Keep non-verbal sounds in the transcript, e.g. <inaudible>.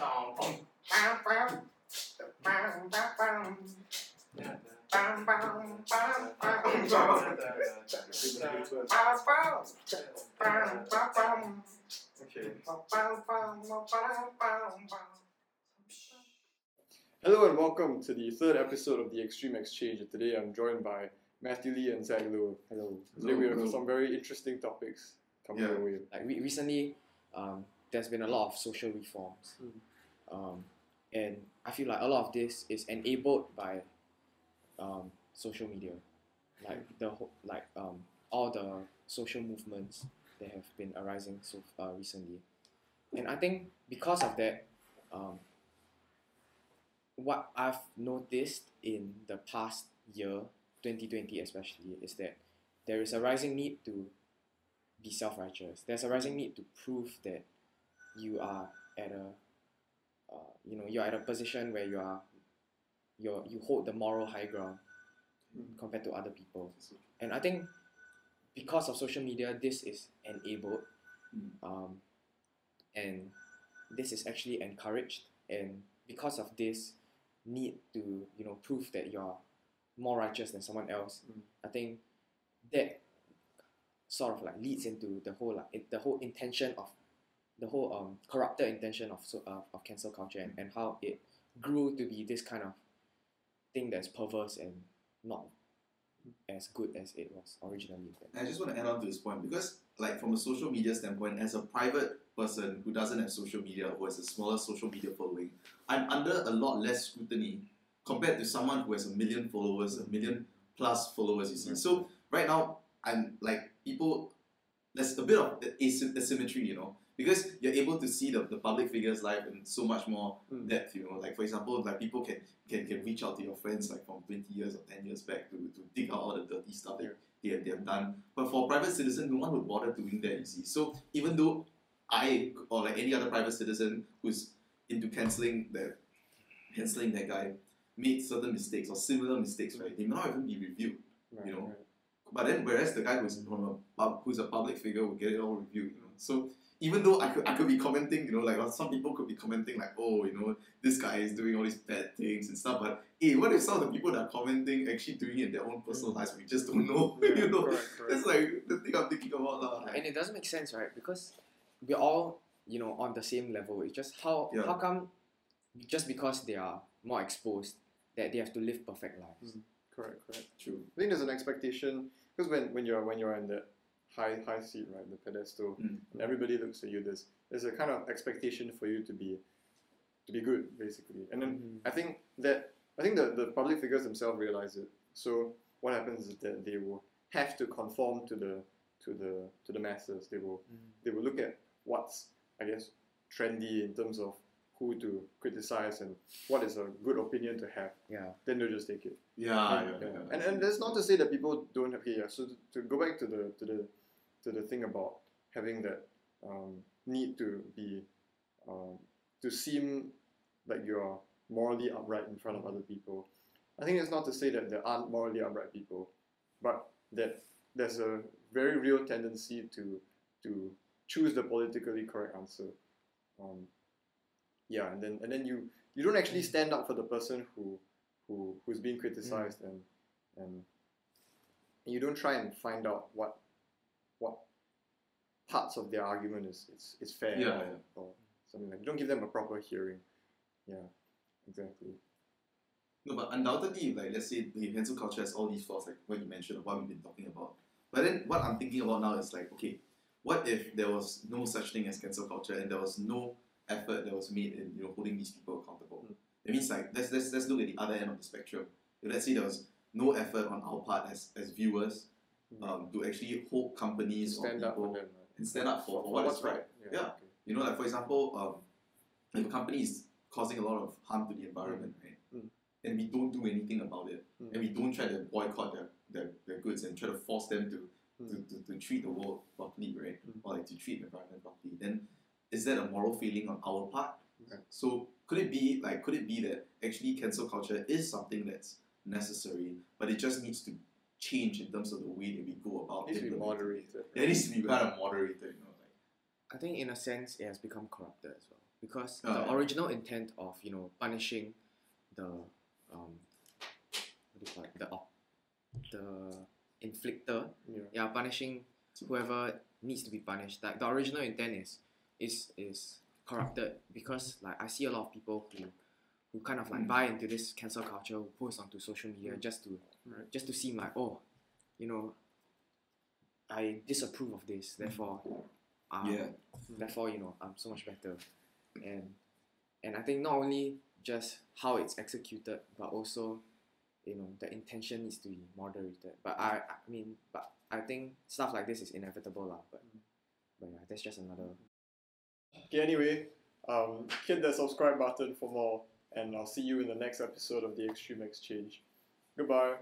Okay. Hello and welcome to the third episode of the Extreme Exchange. Today I'm joined by Matthew Lee and Zach Loh. Hello. Today we have Hello. some very interesting topics coming Yeah. our way. like re- recently um, there's been a lot of social reforms Mm. um, and i feel like a lot of this is enabled by um, social media like the whole like um, all the social movements that have been arising so uh, recently and i think because of that um, what i've noticed in the past year 2020 especially is that there is a rising need to be self-righteous. There's a rising need to prove that you are at a, uh, you know, you're at a position where you are, you you hold the moral high ground Mm. compared to other people. And I think because of social media, this is enabled, Mm. um, and this is actually encouraged. And because of this need to, you know, prove that you're more righteous than someone else, Mm. I think that sort of like leads into the whole like the whole intention of the whole um corrupted intention of so uh, of cancel culture and, and how it grew to be this kind of thing that's perverse and not as good as it was originally. I just want to add on to this point because, like, from a social media standpoint, as a private person who doesn't have social media or has a smaller social media following, I'm under a lot less scrutiny compared to someone who has a million followers, a million plus followers. You see, so right now I'm like people. There's a bit of asymmetry, you know, because you're able to see the, the public figure's life in so much more Mm. depth, you know. Like for example, like people can can, can reach out to your friends like from 20 years or 10 years back to, to dig out all the dirty stuff that they, have, they have done. But for private citizen, no one would bother doing that, you see. So even though I or like any other private citizen who's into cancelling that cancelling that guy made certain mistakes or similar mistakes, right? They may not even be reviewed. Right, You know, right. But then, whereas the guy who's from a who's a public figure will get it all reviewed, you know. So even though I could I could be commenting, you know, like some people could be commenting like, oh, you know, this guy is doing all these bad things and stuff. But hey, what if some of the people that are commenting actually doing it in their own personal mm. lives? We just don't know, Yeah, <laughs> you know. correct, correct. That's like the thing I'm thinking about, lah. And it doesn't make sense, right? Because we're all, you know, on the same level. It's just how Yeah. how come just because they are more exposed that they have to live perfect lives. Mm, correct, correct. True. I think there's an expectation because when, when you're when you're in that high high seat, right, the pedestal, Mm. and everybody looks at you. There's there's a kind of expectation for you to be to be good, basically. And then Mhm. I think that I think the, the public figures themselves realize it. So what happens is that they will have to conform to the to the to the masses. They will they will look at what's I guess trendy in terms of who to criticize and what is a good opinion to have. Yeah. Then they'll just take it. Yeah, Yeah, yeah, yeah. yeah. And and that's not to say that people don't okay, yeah. So to, to go back to the to the to the thing about having that um, need to be um, to seem like you're morally upright in front of other people. I think it's not to say that there aren't morally upright people, but that there's a very real tendency to to choose the politically correct answer. Um, yeah, and then and then you you don't actually stand up for the person who who who's being criticized and and you don't try and find out what what parts of their argument is is, is fair Yeah, or, yeah. or something like you don't give them a proper hearing. Yeah, exactly. No, but undoubtedly, like let's say the cancel culture has all these flaws, like what you mentioned, what we've been talking about. But then what I'm thinking about now is like, okay, what if there was no such thing as cancel culture and there was no effort that was made in you know holding these people accountable? Mm. It means like let's let's let's look at the other end of the spectrum. If let's say there was no effort on our part as, as viewers um, to actually hold companies or stand up people them. right? and stand up for, for what is right. Yeah. okay. You know, like for example, um, if a company is causing a lot of harm to the environment, right? Mm. And we don't do anything about it, Mm. and we don't try to boycott their, their, their goods and try to force them to, to, Mm. to, to treat the world properly, right? Mm. Or like to treat the environment properly, then is that a moral failing on our part? Okay. So could it be like could it be that actually cancel culture is something that's necessary, but it just needs to change in terms of the way that we go about It needs to be moderated. Yeah, it needs to be kind of moderated, you know. Like, I think in a sense it has become corrupted as well. because Oh, the yeah. original intent of you know punishing the um what do you call it the op- the inflictor Yeah. yeah punishing whoever needs to be punished like the original intent is is is corrupted because like I see a lot of people who who kind of like Mm. buy into this cancel culture who post onto social media Mm. just to Right. just to seem like oh you know I disapprove of this therefore um, Yeah. therefore you know I'm so much better and and I think not only just how it's executed but also you know the intention needs to be moderated but I I mean but I think stuff like this is inevitable lah but but yeah that's just another Okay, anyway, um, hit the subscribe button for more, and I'll see you in the next episode of the Extreme Exchange. Goodbye.